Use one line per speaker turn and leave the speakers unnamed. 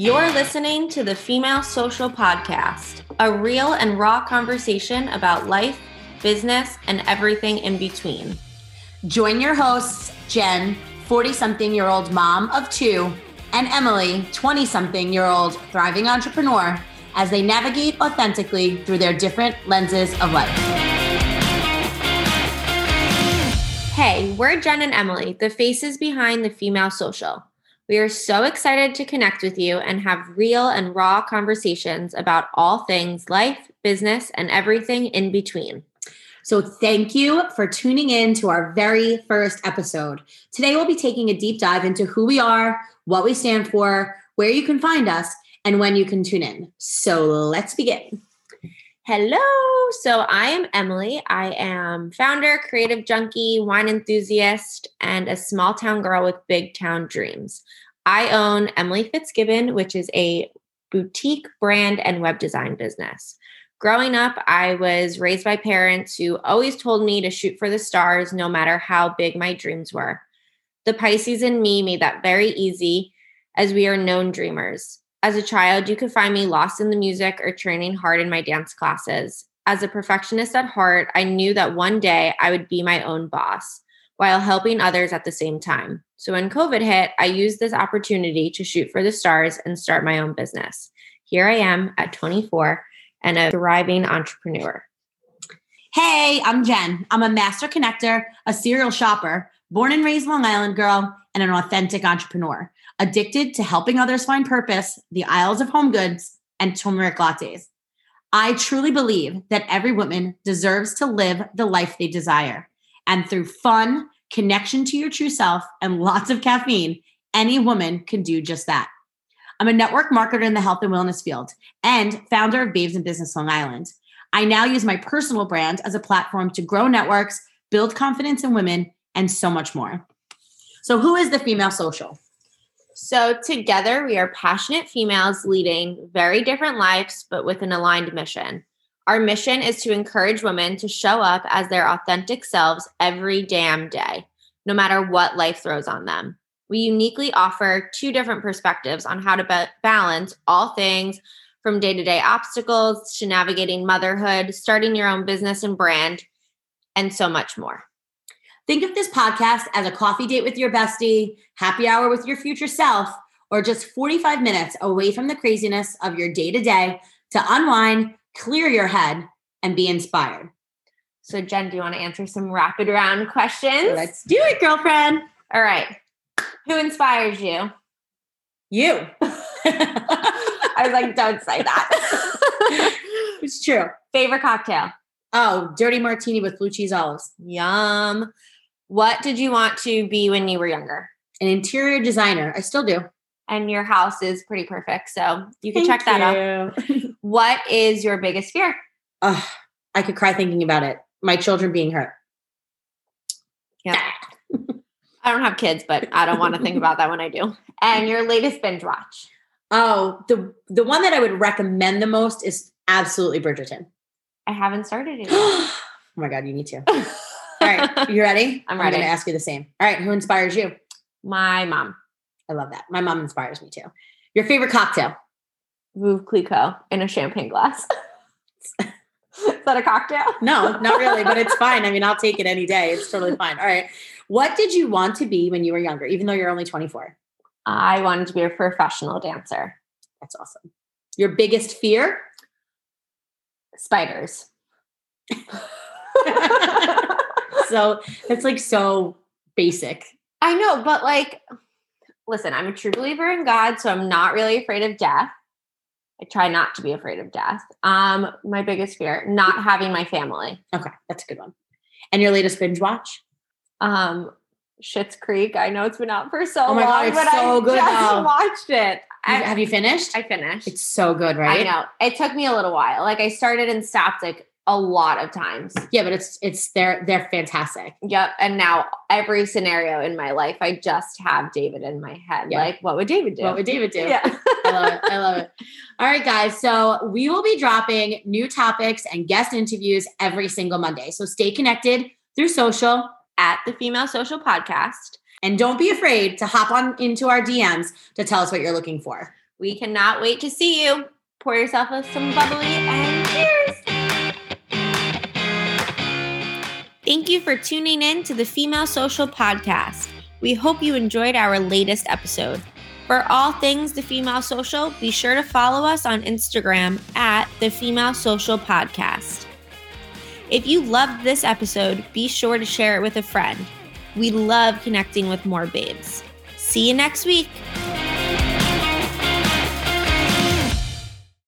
You're listening to the Female Social Podcast, a real and raw conversation about life, business, and everything in between.
Join your hosts, Jen, 40 something year old mom of two, and Emily, 20 something year old thriving entrepreneur, as they navigate authentically through their different lenses of life.
Hey, we're Jen and Emily, the faces behind the Female Social. We are so excited to connect with you and have real and raw conversations about all things life, business, and everything in between.
So, thank you for tuning in to our very first episode. Today, we'll be taking a deep dive into who we are, what we stand for, where you can find us, and when you can tune in. So, let's begin.
Hello. So I am Emily. I am founder, creative junkie, wine enthusiast, and a small town girl with big town dreams. I own Emily Fitzgibbon, which is a boutique brand and web design business. Growing up, I was raised by parents who always told me to shoot for the stars no matter how big my dreams were. The Pisces in me made that very easy as we are known dreamers. As a child, you could find me lost in the music or training hard in my dance classes. As a perfectionist at heart, I knew that one day I would be my own boss while helping others at the same time. So when COVID hit, I used this opportunity to shoot for the stars and start my own business. Here I am at 24 and a thriving entrepreneur.
Hey, I'm Jen. I'm a master connector, a serial shopper, born and raised Long Island girl, and an authentic entrepreneur addicted to helping others find purpose, the aisles of home goods, and turmeric lattes. I truly believe that every woman deserves to live the life they desire. And through fun, connection to your true self, and lots of caffeine, any woman can do just that. I'm a network marketer in the health and wellness field and founder of Babes in Business Long Island. I now use my personal brand as a platform to grow networks, build confidence in women, and so much more. So, who is the female social?
So, together, we are passionate females leading very different lives, but with an aligned mission. Our mission is to encourage women to show up as their authentic selves every damn day, no matter what life throws on them. We uniquely offer two different perspectives on how to ba- balance all things from day to day obstacles to navigating motherhood, starting your own business and brand, and so much more.
Think of this podcast as a coffee date with your bestie, happy hour with your future self, or just 45 minutes away from the craziness of your day to day to unwind, clear your head, and be inspired.
So, Jen, do you want to answer some rapid round questions?
Let's do it, girlfriend.
All right. Who inspires you?
You.
I was like, don't say that.
it's true.
Favorite cocktail?
Oh, dirty martini with blue cheese olives.
Yum. What did you want to be when you were younger?
An interior designer. I still do.
And your house is pretty perfect. So you can Thank check that out. what is your biggest fear?
Uh, I could cry thinking about it. My children being hurt.
Yeah. I don't have kids, but I don't want to think about that when I do. And your latest binge watch?
Oh, the the one that I would recommend the most is absolutely Bridgerton.
I haven't started it.
oh my god, you need to. All right, you ready?
I'm ready.
I'm going to ask you the same. All right, who inspires you?
My mom.
I love that. My mom inspires me too. Your favorite cocktail?
Veuve Clicquot in a champagne glass. Is that a cocktail?
No, not really, but it's fine. I mean, I'll take it any day. It's totally fine. All right. What did you want to be when you were younger, even though you're only 24?
I wanted to be a professional dancer.
That's awesome. Your biggest fear?
Spiders.
So it's like so basic.
I know, but like, listen, I'm a true believer in God, so I'm not really afraid of death. I try not to be afraid of death. Um, my biggest fear, not having my family.
Okay, that's a good one. And your latest binge watch?
Um, Schitt's Creek. I know it's been out for so
oh my
long,
God, but so I good
just
now.
watched it.
I, have you finished?
I finished.
It's so good, right?
I know. It took me a little while. Like I started and stopped like a lot of times.
Yeah, but it's it's they're they're fantastic.
Yep. And now every scenario in my life, I just have David in my head.
Yeah.
Like, what would David do?
What would David do?
Yeah.
I love it. I love it. All right, guys. So we will be dropping new topics and guest interviews every single Monday. So stay connected through social
at the Female Social Podcast.
And don't be afraid to hop on into our DMs to tell us what you're looking for.
We cannot wait to see you. Pour yourself some bubbly and cheers. Thank you for tuning in to the Female Social Podcast. We hope you enjoyed our latest episode. For all things The Female Social, be sure to follow us on Instagram at The Female Social Podcast. If you loved this episode, be sure to share it with a friend. We love connecting with more babes. See you next week.